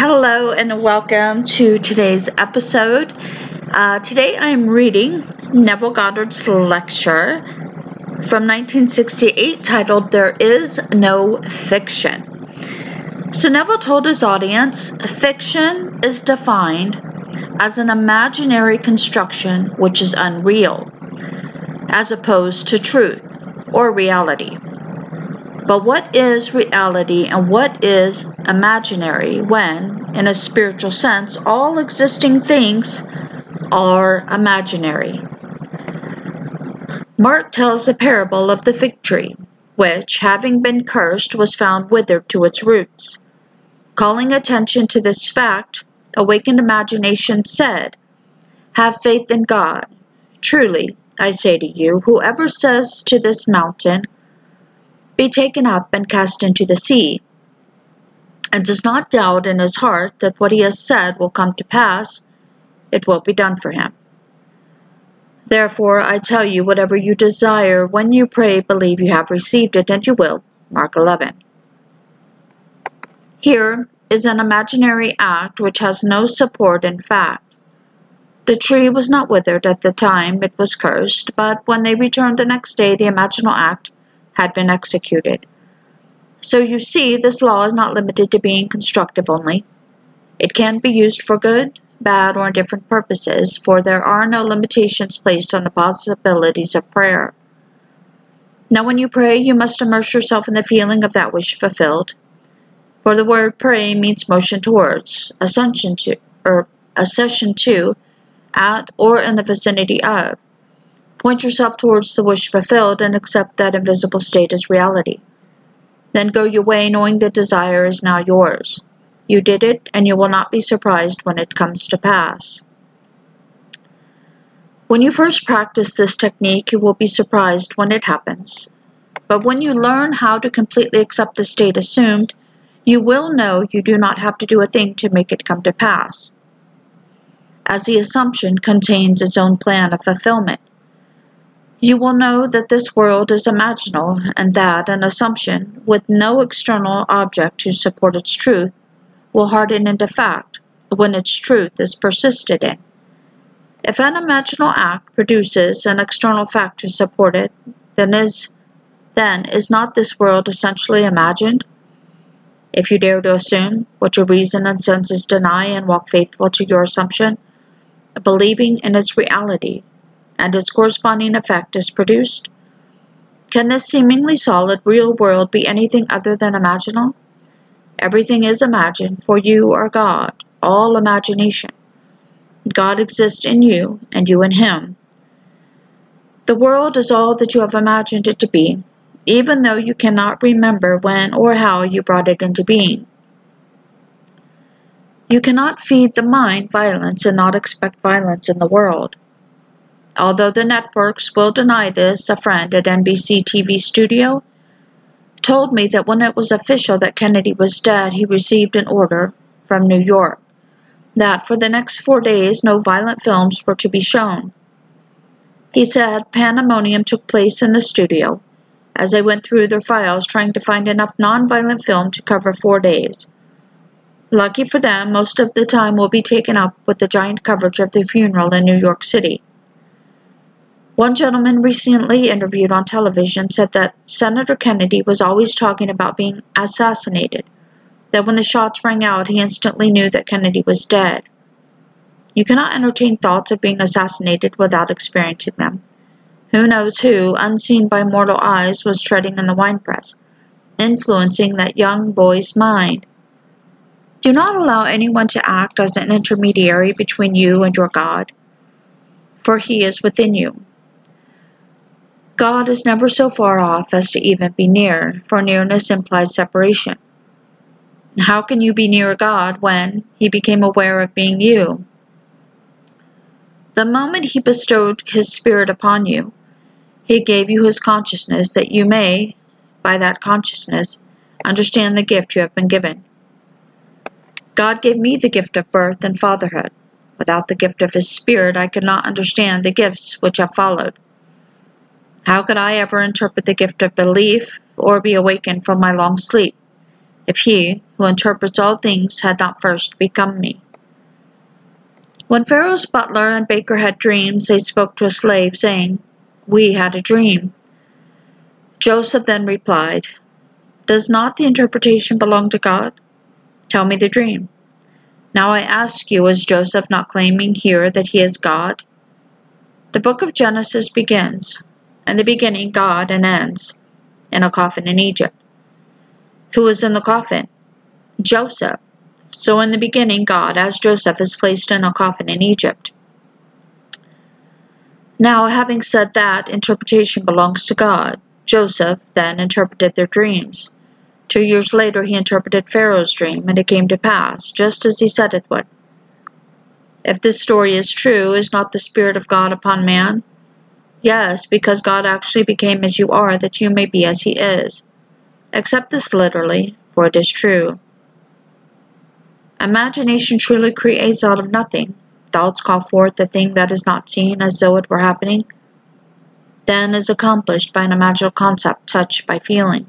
Hello and welcome to today's episode. Uh, today I am reading Neville Goddard's lecture from 1968 titled There Is No Fiction. So, Neville told his audience fiction is defined as an imaginary construction which is unreal, as opposed to truth or reality. But what is reality and what is imaginary when, in a spiritual sense, all existing things are imaginary? Mark tells the parable of the fig tree, which, having been cursed, was found withered to its roots. Calling attention to this fact, awakened imagination said, Have faith in God. Truly, I say to you, whoever says to this mountain, be taken up and cast into the sea, and does not doubt in his heart that what he has said will come to pass, it will be done for him. Therefore, I tell you, whatever you desire when you pray, believe you have received it, and you will. Mark 11. Here is an imaginary act which has no support in fact. The tree was not withered at the time it was cursed, but when they returned the next day, the imaginal act had been executed. So you see, this law is not limited to being constructive only. It can be used for good, bad, or indifferent purposes, for there are no limitations placed on the possibilities of prayer. Now, when you pray, you must immerse yourself in the feeling of that wish fulfilled. For the word pray means motion towards, ascension to, or accession to, at, or in the vicinity of. Point yourself towards the wish fulfilled and accept that invisible state as reality. Then go your way knowing the desire is now yours. You did it, and you will not be surprised when it comes to pass. When you first practice this technique, you will be surprised when it happens. But when you learn how to completely accept the state assumed, you will know you do not have to do a thing to make it come to pass, as the assumption contains its own plan of fulfillment. You will know that this world is imaginal and that an assumption, with no external object to support its truth, will harden into fact when its truth is persisted in. If an imaginal act produces an external fact to support it, then is then is not this world essentially imagined? If you dare to assume what your reason and senses deny and walk faithful to your assumption, believing in its reality, and its corresponding effect is produced? Can this seemingly solid real world be anything other than imaginal? Everything is imagined, for you are God, all imagination. God exists in you, and you in Him. The world is all that you have imagined it to be, even though you cannot remember when or how you brought it into being. You cannot feed the mind violence and not expect violence in the world. Although the networks will deny this, a friend at NBC TV studio told me that when it was official that Kennedy was dead, he received an order from New York that for the next four days no violent films were to be shown. He said pandemonium took place in the studio as they went through their files trying to find enough non-violent film to cover four days. Lucky for them, most of the time will be taken up with the giant coverage of the funeral in New York City. One gentleman recently interviewed on television said that Senator Kennedy was always talking about being assassinated, that when the shots rang out, he instantly knew that Kennedy was dead. You cannot entertain thoughts of being assassinated without experiencing them. Who knows who, unseen by mortal eyes, was treading in the winepress, influencing that young boy's mind. Do not allow anyone to act as an intermediary between you and your God, for he is within you. God is never so far off as to even be near, for nearness implies separation. How can you be near God when He became aware of being you? The moment He bestowed His Spirit upon you, He gave you His consciousness that you may, by that consciousness, understand the gift you have been given. God gave me the gift of birth and fatherhood. Without the gift of His Spirit, I could not understand the gifts which have followed. How could I ever interpret the gift of belief or be awakened from my long sleep? if he, who interprets all things, had not first become me. When Pharaoh's butler and baker had dreams, they spoke to a slave, saying, We had a dream. Joseph then replied, Does not the interpretation belong to God? Tell me the dream. Now I ask you, is Joseph not claiming here that he is God? The book of Genesis begins, in the beginning God, and ends in a coffin in Egypt. Who was in the coffin? Joseph. So in the beginning, God, as Joseph, is placed in a coffin in Egypt. Now, having said that, interpretation belongs to God. Joseph then interpreted their dreams. Two years later, he interpreted Pharaoh's dream, and it came to pass, just as he said it would. If this story is true, is not the Spirit of God upon man? Yes, because God actually became as you are, that you may be as he is. Accept this literally, for it is true. Imagination truly creates out of nothing. Thoughts call forth the thing that is not seen as though it were happening. Then is accomplished by an imaginal concept touched by feeling.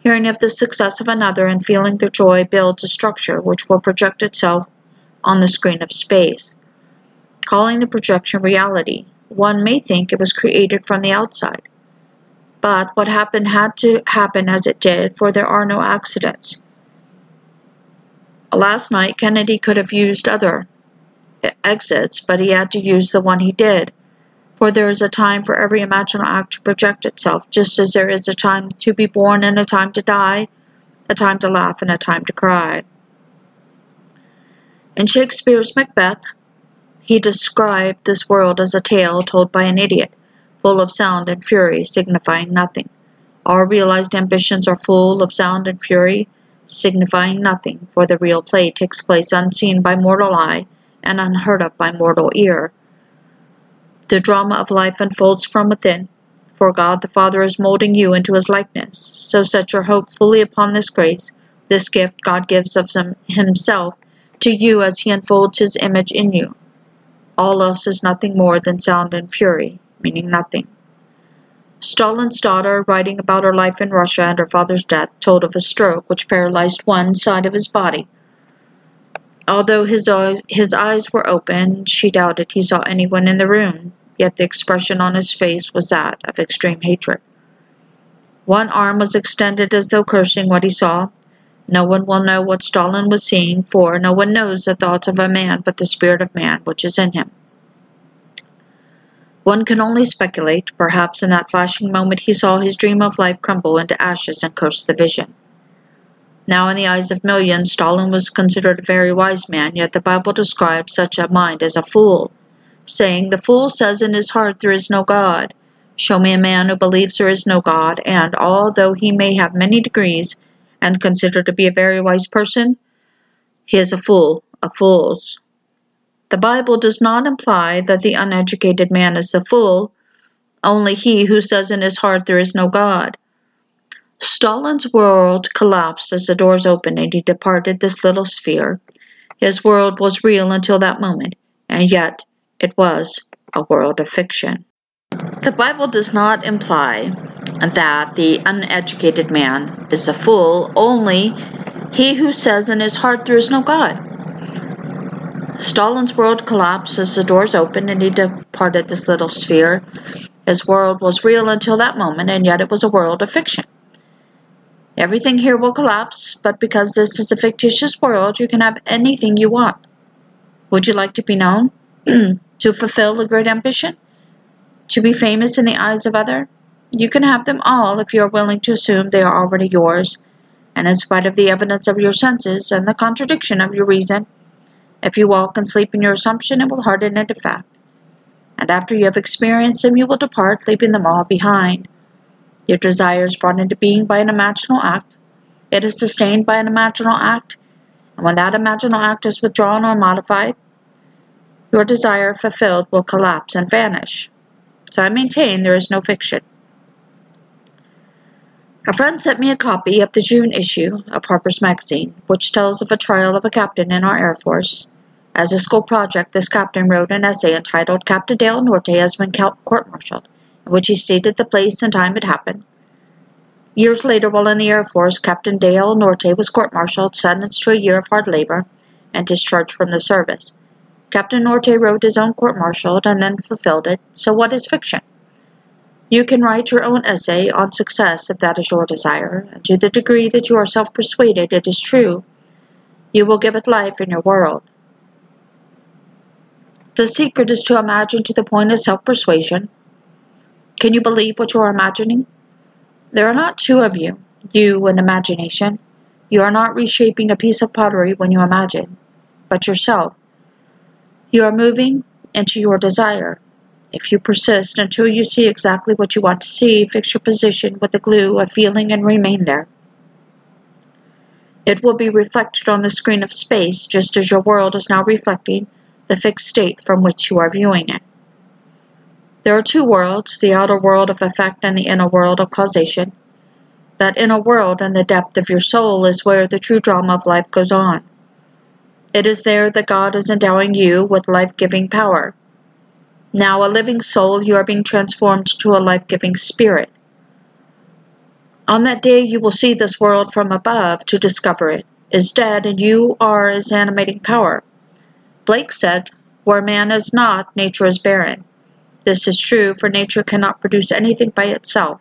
Hearing of the success of another and feeling their joy builds a structure which will project itself on the screen of space. Calling the projection reality, one may think it was created from the outside. But what happened had to happen as it did, for there are no accidents. Last night, Kennedy could have used other exits, but he had to use the one he did. For there is a time for every imaginal act to project itself, just as there is a time to be born and a time to die, a time to laugh and a time to cry. In Shakespeare's Macbeth, he described this world as a tale told by an idiot, full of sound and fury, signifying nothing. All realized ambitions are full of sound and fury, signifying nothing, for the real play takes place unseen by mortal eye and unheard of by mortal ear. The drama of life unfolds from within, for God the Father is molding you into his likeness. So set your hope fully upon this grace, this gift God gives of himself to you as he unfolds his image in you. All else is nothing more than sound and fury, meaning nothing. Stalin's daughter, writing about her life in Russia and her father's death, told of a stroke which paralyzed one side of his body. Although his eyes, his eyes were open, she doubted he saw anyone in the room, yet the expression on his face was that of extreme hatred. One arm was extended as though cursing what he saw. No one will know what Stalin was seeing, for no one knows the thoughts of a man but the spirit of man which is in him. One can only speculate. Perhaps in that flashing moment he saw his dream of life crumble into ashes and cursed the vision. Now, in the eyes of millions, Stalin was considered a very wise man, yet the Bible describes such a mind as a fool, saying, The fool says in his heart, There is no God. Show me a man who believes there is no God, and although he may have many degrees and considered to be a very wise person, he is a fool of fools. The Bible does not imply that the uneducated man is a fool, only he who says in his heart there is no God. Stalin's world collapsed as the doors opened and he departed this little sphere. His world was real until that moment, and yet it was a world of fiction. The Bible does not imply that the uneducated man is a fool, only he who says in his heart there is no God. Stalin's world collapsed as the doors opened and he departed this little sphere. His world was real until that moment, and yet it was a world of fiction. Everything here will collapse, but because this is a fictitious world, you can have anything you want. Would you like to be known? to fulfill a great ambition? To be famous in the eyes of other? You can have them all if you are willing to assume they are already yours, and in spite of the evidence of your senses and the contradiction of your reason, if you walk and sleep in your assumption, it will harden into fact. And after you have experienced them, you will depart, leaving them all behind. Your desire is brought into being by an imaginal act. It is sustained by an imaginal act. And when that imaginal act is withdrawn or modified, your desire fulfilled will collapse and vanish. So I maintain there is no fiction. A friend sent me a copy of the June issue of Harper's Magazine, which tells of a trial of a captain in our Air Force. As a school project, this captain wrote an essay entitled Captain Dale Norte has been court-martialed, in which he stated the place and time it happened. Years later, while in the Air Force, Captain Dale Norte was court-martialed, sentenced to a year of hard labor, and discharged from the service. Captain Norte wrote his own court-martialed and then fulfilled it, so what is fiction? You can write your own essay on success if that is your desire, and to the degree that you are self-persuaded it is true, you will give it life in your world. The secret is to imagine to the point of self-persuasion. Can you believe what you are imagining? There are not two of you, you and imagination. You are not reshaping a piece of pottery when you imagine, but yourself. You are moving into your desire. If you persist until you see exactly what you want to see, fix your position with the glue of feeling and remain there. It will be reflected on the screen of space just as your world is now reflecting the fixed state from which you are viewing it. There are two worlds, the outer world of effect and the inner world of causation. That inner world and the depth of your soul is where the true drama of life goes on. It is there that God is endowing you with life-giving power. Now, a living soul, you are being transformed to a life-giving spirit. On that day, you will see this world from above to discover it is dead, and you are its animating power. Blake said, Where man is not, nature is barren. This is true, for nature cannot produce anything by itself.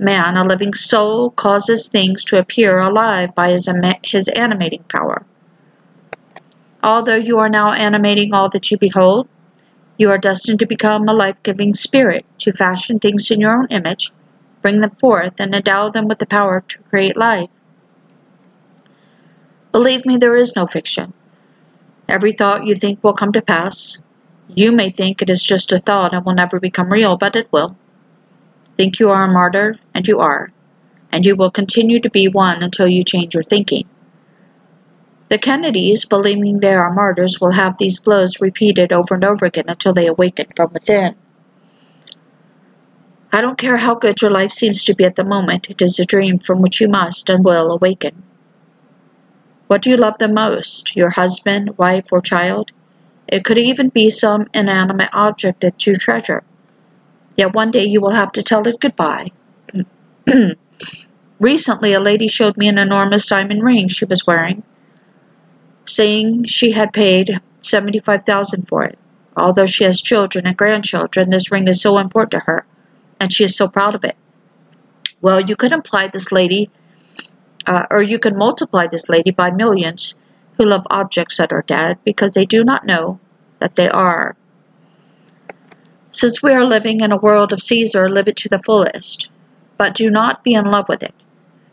Man, a living soul, causes things to appear alive by his, his animating power. Although you are now animating all that you behold, you are destined to become a life-giving spirit, to fashion things in your own image, bring them forth, and endow them with the power to create life. Believe me, there is no fiction. Every thought you think will come to pass. You may think it is just a thought and will never become real, but it will. Think you are a martyr, and you are, and you will continue to be one until you change your thinking. The Kennedys, believing they are martyrs, will have these blows repeated over and over again until they awaken from within. I don't care how good your life seems to be at the moment, it is a dream from which you must and will awaken. What do you love the most, your husband, wife, or child? It could even be some inanimate object that you treasure. Yet one day you will have to tell it goodbye. Recently, a lady showed me an enormous diamond ring she was wearing, saying she had paid 75000 for it. Although she has children and grandchildren, this ring is so important to her, and she is so proud of it. Well, you could imply this lady uh, or you can multiply this lady by millions who love objects that are dead because they do not know that they are. Since we are living in a world of Caesar, live it to the fullest. But do not be in love with it.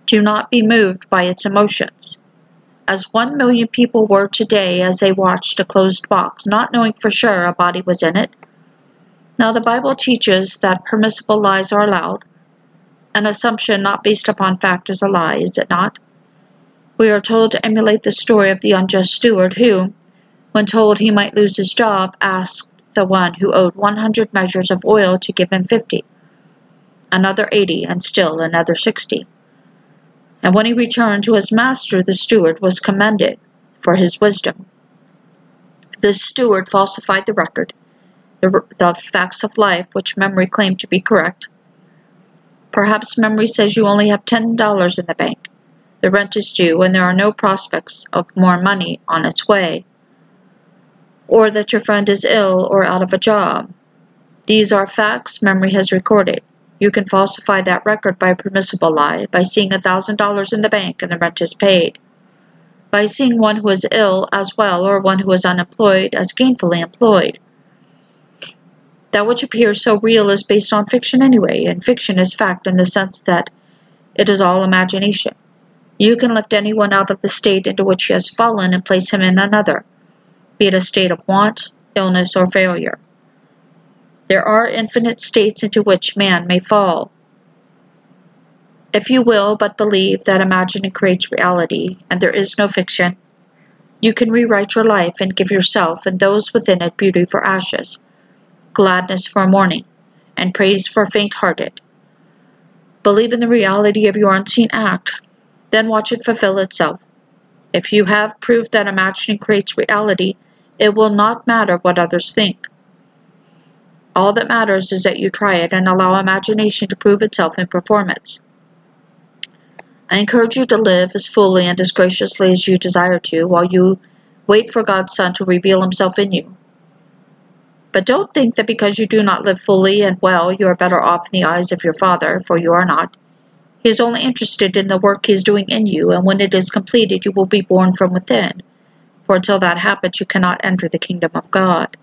Do not be moved by its emotions. As one million people were today as they watched a closed box, not knowing for sure a body was in it. Now the Bible teaches that permissible lies are allowed, an assumption not based upon fact is a lie, is it not? We are told to emulate the story of the unjust steward who, when told he might lose his job, asked the one who owed 100 measures of oil to give him 50, another 80, and still another 60. And when he returned to his master, the steward was commended for his wisdom. The steward falsified the record, the, the facts of life which memory claimed to be correct, Perhaps memory says you only have $10 in the bank. The rent is due and there are no prospects of more money on its way. Or that your friend is ill or out of a job. These are facts memory has recorded. You can falsify that record by a permissible lie, by seeing $1,000 in the bank and the rent is paid. By seeing one who is ill as well or one who is unemployed as gainfully employed. That which appears so real is based on fiction anyway, and fiction is fact in the sense that it is all imagination. You can lift anyone out of the state into which he has fallen and place him in another, be it a state of want, illness, or failure. There are infinite states into which man may fall. If you will but believe that imagining creates reality, and there is no fiction, you can rewrite your life and give yourself and those within it beauty for ashes gladness for mourning, and praise for faint-hearted. Believe in the reality of your unseen act, then watch it fulfill itself. If you have proved that imagining creates reality, it will not matter what others think. All that matters is that you try it and allow imagination to prove itself in performance. I encourage you to live as fully and as graciously as you desire to while you wait for God's Son to reveal himself in you. But don't think that because you do not live fully and well, you are better off in the eyes of your Father, for you are not. He is only interested in the work he is doing in you, and when it is completed, you will be born from within. For until that happens, you cannot enter the kingdom of God.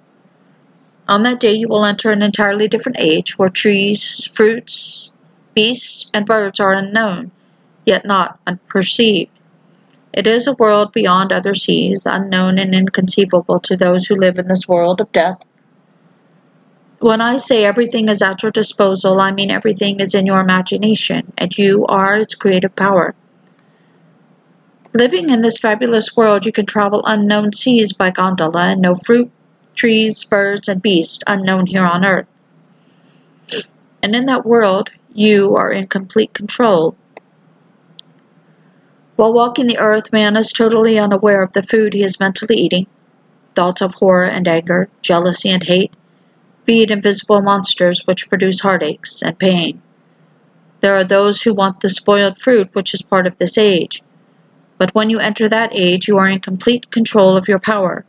On that day, you will enter an entirely different age where trees, fruits, beasts, and birds are unknown yet not unperceived. It is a world beyond other seas, unknown and inconceivable to those who live in this world of death. When I say everything is at your disposal, I mean everything is in your imagination, and you are its creative power. Living in this fabulous world, you can travel unknown seas by gondola and know fruit, trees, birds, and beasts unknown here on earth. And in that world, you are in complete control while walking the earth, man is totally unaware of the food he is mentally eating. Thoughts of horror and anger, jealousy and hate feed invisible monsters which produce heartaches and pain. There are those who want the spoiled fruit which is part of this age. But when you enter that age, you are in complete control of your power.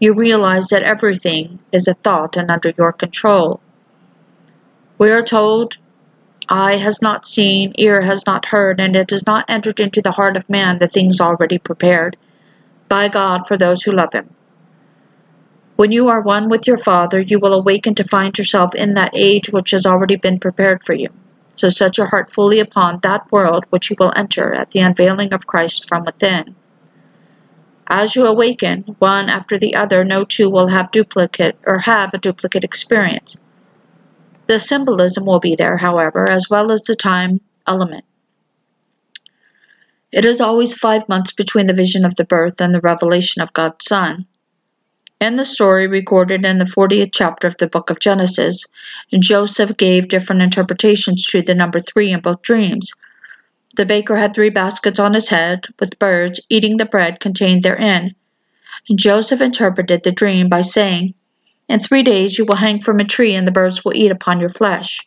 You realize that everything is a thought and under your control. We are told Eye has not seen, ear has not heard, and it has not entered into the heart of man the things already prepared by God for those who love him. When you are one with your Father, you will awaken to find yourself in that age which has already been prepared for you. So set your heart fully upon that world which you will enter at the unveiling of Christ from within. As you awaken, one after the other, no two will have duplicate or have a duplicate experience. The symbolism will be there, however, as well as the time element. It is always five months between the vision of the birth and the revelation of God's Son. In the story recorded in the 40th chapter of the book of Genesis, Joseph gave different interpretations to the number three in both dreams. The baker had three baskets on his head, with birds eating the bread contained therein. Joseph interpreted the dream by saying, in three days you will hang from a tree, and the birds will eat upon your flesh.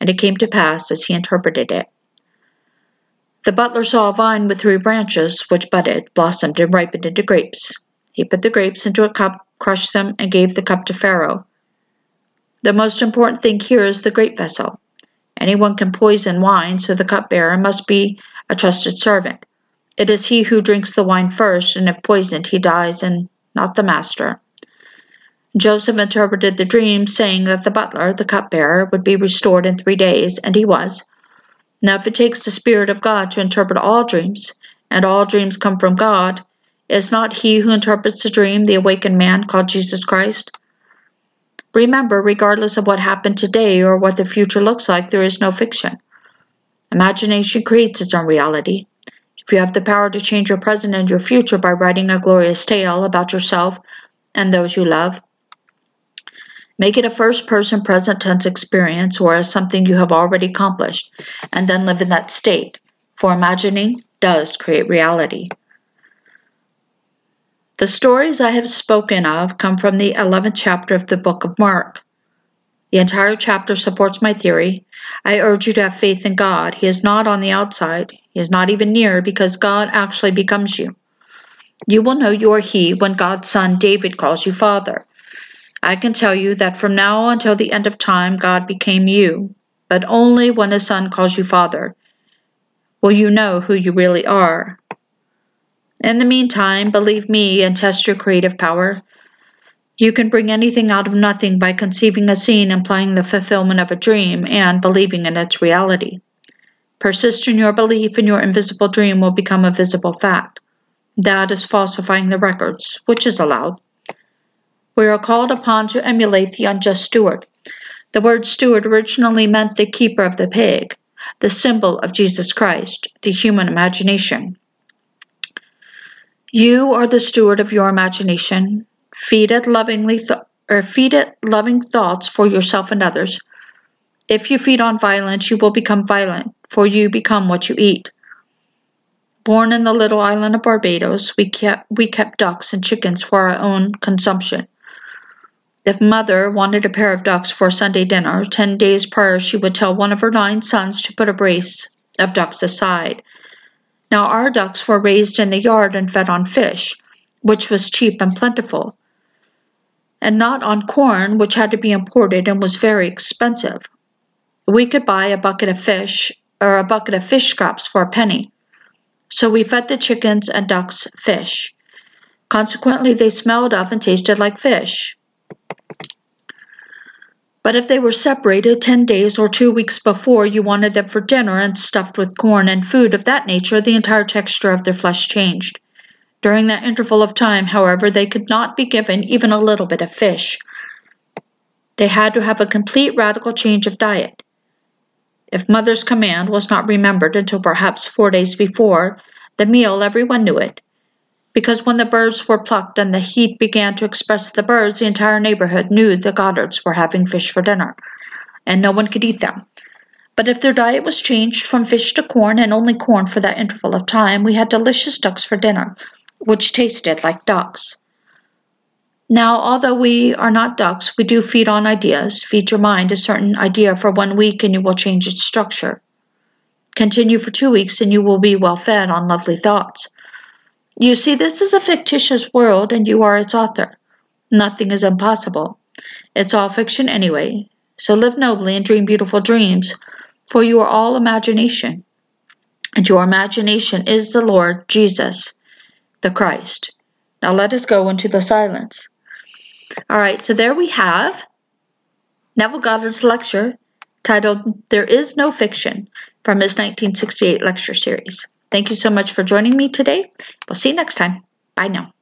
And it came to pass as he interpreted it. The butler saw a vine with three branches, which budded, blossomed, and ripened into grapes. He put the grapes into a cup, crushed them, and gave the cup to Pharaoh. The most important thing here is the grape vessel. Anyone can poison wine, so the cupbearer must be a trusted servant. It is he who drinks the wine first, and if poisoned, he dies, and not the master. Joseph interpreted the dream, saying that the butler, the cupbearer, would be restored in three days, and he was. Now, if it takes the Spirit of God to interpret all dreams, and all dreams come from God, is not he who interprets the dream the awakened man called Jesus Christ? Remember, regardless of what happened today or what the future looks like, there is no fiction. Imagination creates its own reality. If you have the power to change your present and your future by writing a glorious tale about yourself and those you love, Make it a first person present tense experience or as something you have already accomplished, and then live in that state, for imagining does create reality. The stories I have spoken of come from the 11th chapter of the book of Mark. The entire chapter supports my theory. I urge you to have faith in God. He is not on the outside, He is not even near, because God actually becomes you. You will know you are He when God's Son David calls you Father. I can tell you that from now until the end of time, God became you, but only when a son calls you Father will you know who you really are. In the meantime, believe me and test your creative power. You can bring anything out of nothing by conceiving a scene implying the fulfillment of a dream and believing in its reality. Persist in your belief, and your invisible dream will become a visible fact. That is falsifying the records, which is allowed we are called upon to emulate the unjust steward. The word steward originally meant the keeper of the pig, the symbol of Jesus Christ, the human imagination. You are the steward of your imagination. Feed it lovingly th- or feed it loving thoughts for yourself and others. If you feed on violence, you will become violent, for you become what you eat. Born in the little island of Barbados, we kept, we kept ducks and chickens for our own consumption. If mother wanted a pair of ducks for Sunday dinner, ten days prior she would tell one of her nine sons to put a brace of ducks aside, Now, our ducks were raised in the yard and fed on fish, which was cheap and plentiful, and not on corn, which had to be imported and was very expensive. We could buy a bucket of fish or a bucket of fish scraps for a penny. So we fed the chickens and ducks fish. Consequently, they smelled of and tasted like fish. But if they were separated 10 days or two weeks before you wanted them for dinner and stuffed with corn and food of that nature, the entire texture of their flesh changed. During that interval of time, however, they could not be given even a little bit of fish. They had to have a complete radical change of diet. If mother's command was not remembered until perhaps four days before the meal, everyone knew it because when the birds were plucked and the heat began to express the birds, the entire neighborhood knew the Goddards were having fish for dinner, and no one could eat them. But if their diet was changed from fish to corn and only corn for that interval of time, we had delicious ducks for dinner, which tasted like ducks. Now, although we are not ducks, we do feed on ideas. Feed your mind a certain idea for one week and you will change its structure. Continue for two weeks and you will be well fed on lovely thoughts. You see, this is a fictitious world and you are its author. Nothing is impossible. It's all fiction anyway. So live nobly and dream beautiful dreams, for you are all imagination. And your imagination is the Lord Jesus, the Christ. Now let us go into the silence. All right, so there we have Neville Goddard's lecture titled There Is No Fiction from his 1968 lecture series. Thank you so much for joining me today. We'll see you next time. Bye now.